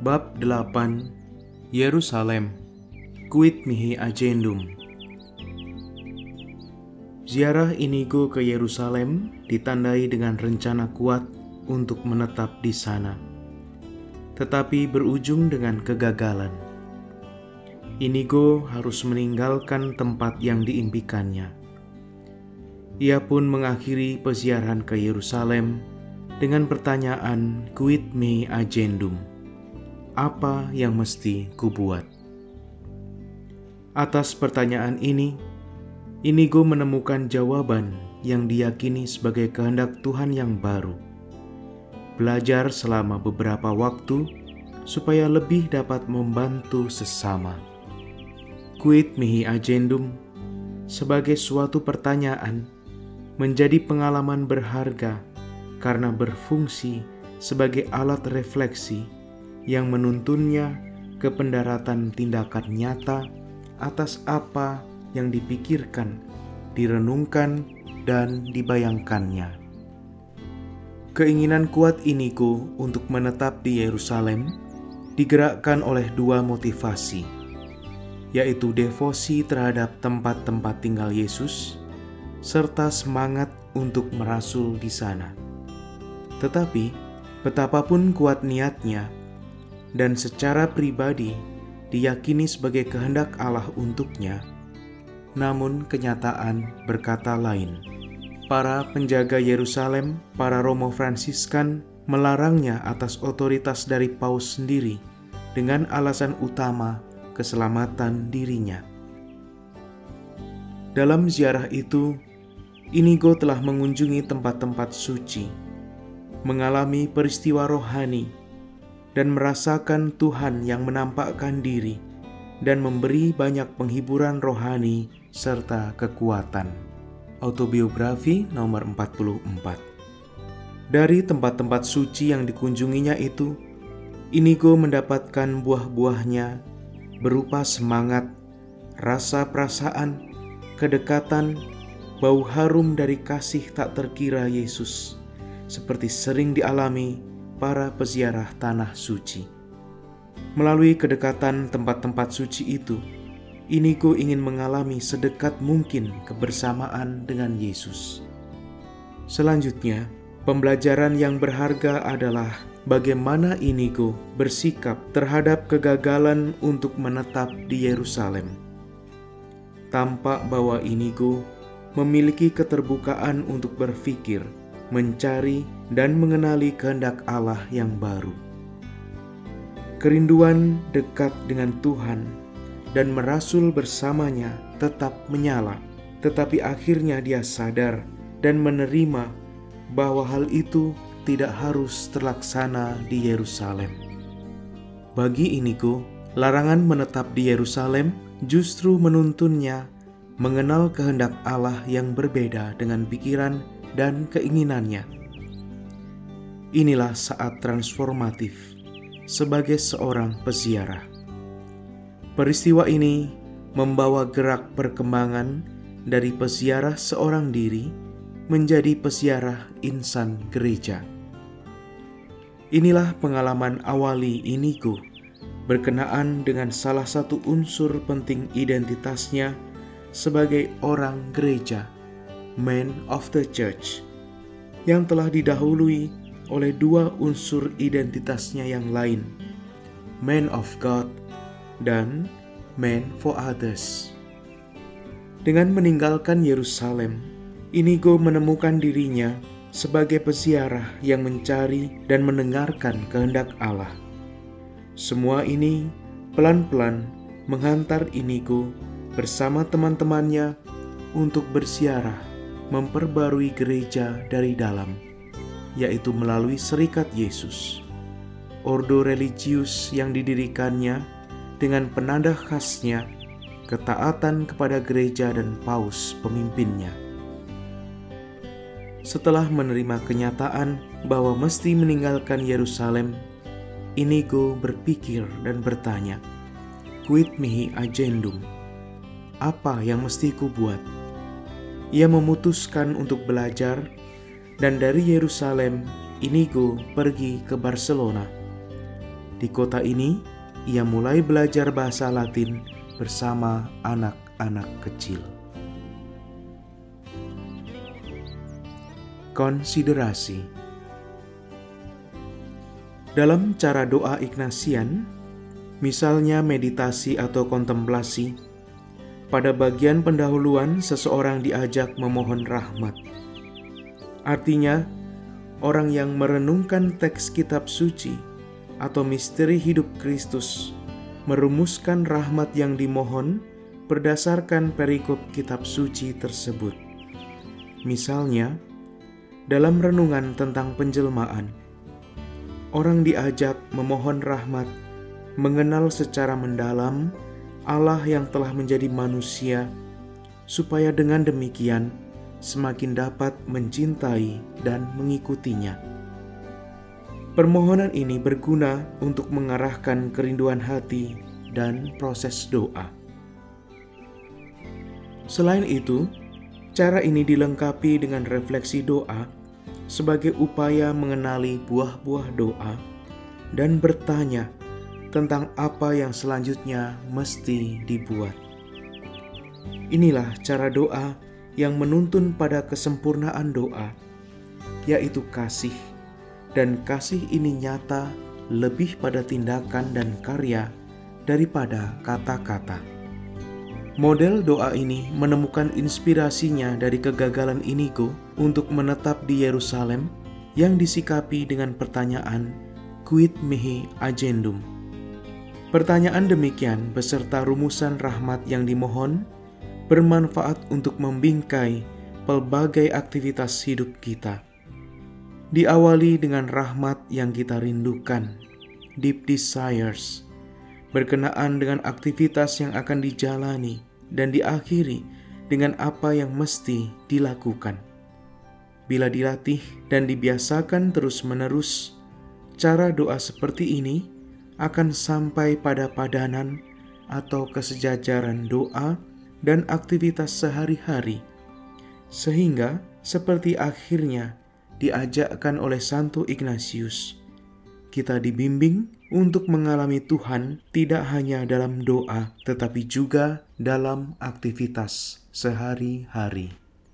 Bab 8 Yerusalem Quid mihi agendum Ziarah Inigo ke Yerusalem ditandai dengan rencana kuat untuk menetap di sana. Tetapi berujung dengan kegagalan. Inigo harus meninggalkan tempat yang diimpikannya. Ia pun mengakhiri peziarahan ke Yerusalem dengan pertanyaan quid me agendum. Apa yang mesti kubuat? Atas pertanyaan ini, Inigo menemukan jawaban yang diyakini sebagai kehendak Tuhan yang baru. Belajar selama beberapa waktu supaya lebih dapat membantu sesama. Quid mihi agendum sebagai suatu pertanyaan menjadi pengalaman berharga karena berfungsi sebagai alat refleksi yang menuntunnya ke pendaratan tindakan nyata atas apa yang dipikirkan, direnungkan, dan dibayangkannya. Keinginan kuat Inigo untuk menetap di Yerusalem digerakkan oleh dua motivasi, yaitu devosi terhadap tempat-tempat tinggal Yesus serta semangat untuk merasul di sana. Tetapi, betapapun kuat niatnya, dan secara pribadi diyakini sebagai kehendak Allah untuknya, namun kenyataan berkata lain. Para penjaga Yerusalem, para Romo Fransiskan, melarangnya atas otoritas dari Paus sendiri dengan alasan utama keselamatan dirinya. Dalam ziarah itu, Inigo telah mengunjungi tempat-tempat suci, mengalami peristiwa rohani, dan merasakan Tuhan yang menampakkan diri dan memberi banyak penghiburan rohani serta kekuatan. Autobiografi nomor 44 Dari tempat-tempat suci yang dikunjunginya itu, Inigo mendapatkan buah-buahnya berupa semangat, rasa perasaan, kedekatan, bau harum dari kasih tak terkira Yesus, seperti sering dialami para peziarah tanah suci. Melalui kedekatan tempat-tempat suci itu, Inigo ingin mengalami sedekat mungkin kebersamaan dengan Yesus. Selanjutnya, pembelajaran yang berharga adalah bagaimana Inigo bersikap terhadap kegagalan untuk menetap di Yerusalem. Tampak bahwa Inigo memiliki keterbukaan untuk berpikir, mencari, dan mengenali kehendak Allah yang baru. Kerinduan dekat dengan Tuhan dan merasul bersamanya tetap menyala, tetapi akhirnya dia sadar dan menerima bahwa hal itu tidak harus terlaksana di Yerusalem. Bagi Inigo, larangan menetap di Yerusalem justru menuntunnya mengenal kehendak Allah yang berbeda dengan pikiran dan keinginannya. Inilah saat transformatif sebagai seorang peziarah. Peristiwa ini membawa gerak perkembangan dari peziarah seorang diri menjadi peziarah insan gereja. Inilah pengalaman awali Inigo berkenaan dengan salah satu unsur penting identitasnya sebagai orang gereja, man of the church, yang telah didahului oleh dua unsur identitasnya yang lain, man of God dan Man for Others. Dengan meninggalkan Yerusalem, Inigo menemukan dirinya sebagai peziarah yang mencari dan mendengarkan kehendak Allah. Semua ini pelan-pelan menghantar Inigo bersama teman-temannya untuk bersiarah memperbarui gereja dari dalam, yaitu melalui Serikat Yesus. Ordo religius yang didirikannya dengan penanda khasnya ketaatan kepada gereja dan paus pemimpinnya. Setelah menerima kenyataan bahwa mesti meninggalkan Yerusalem, Inigo berpikir dan bertanya, "Quid mihi agendum?" Apa yang mesti ku buat? Ia memutuskan untuk belajar dan dari Yerusalem, Inigo pergi ke Barcelona Di kota ini, ia mulai belajar bahasa Latin bersama anak-anak kecil. Konsiderasi dalam cara doa Ignasian, misalnya meditasi atau kontemplasi, pada bagian pendahuluan seseorang diajak memohon rahmat. Artinya, orang yang merenungkan teks kitab suci atau misteri hidup Kristus merumuskan rahmat yang dimohon berdasarkan perikop kitab suci tersebut. Misalnya, dalam renungan tentang penjelmaan, orang diajak memohon rahmat, mengenal secara mendalam Allah yang telah menjadi manusia, supaya dengan demikian semakin dapat mencintai dan mengikutinya. Permohonan ini berguna untuk mengarahkan kerinduan hati dan proses doa. Selain itu, cara ini dilengkapi dengan refleksi doa sebagai upaya mengenali buah-buah doa dan bertanya tentang apa yang selanjutnya mesti dibuat. Inilah cara doa yang menuntun pada kesempurnaan doa, yaitu kasih, dan kasih ini nyata lebih pada tindakan dan karya daripada kata-kata. Model doa ini menemukan inspirasinya dari kegagalan Inigo untuk menetap di Yerusalem yang disikapi dengan pertanyaan quid mihi agendum. Pertanyaan demikian beserta rumusan rahmat yang dimohon bermanfaat untuk membingkai pelbagai aktivitas hidup kita. Diawali dengan rahmat yang kita rindukan, deep desires, berkenaan dengan aktivitas yang akan dijalani dan diakhiri dengan apa yang mesti dilakukan. Bila dilatih dan dibiasakan terus-menerus, cara doa seperti ini akan sampai pada padanan atau kesejajaran doa dan aktivitas sehari-hari, sehingga seperti akhirnya diajakkan oleh Santo Ignatius, kita dibimbing untuk mengalami Tuhan tidak hanya dalam doa, tetapi juga dalam aktivitas sehari-hari.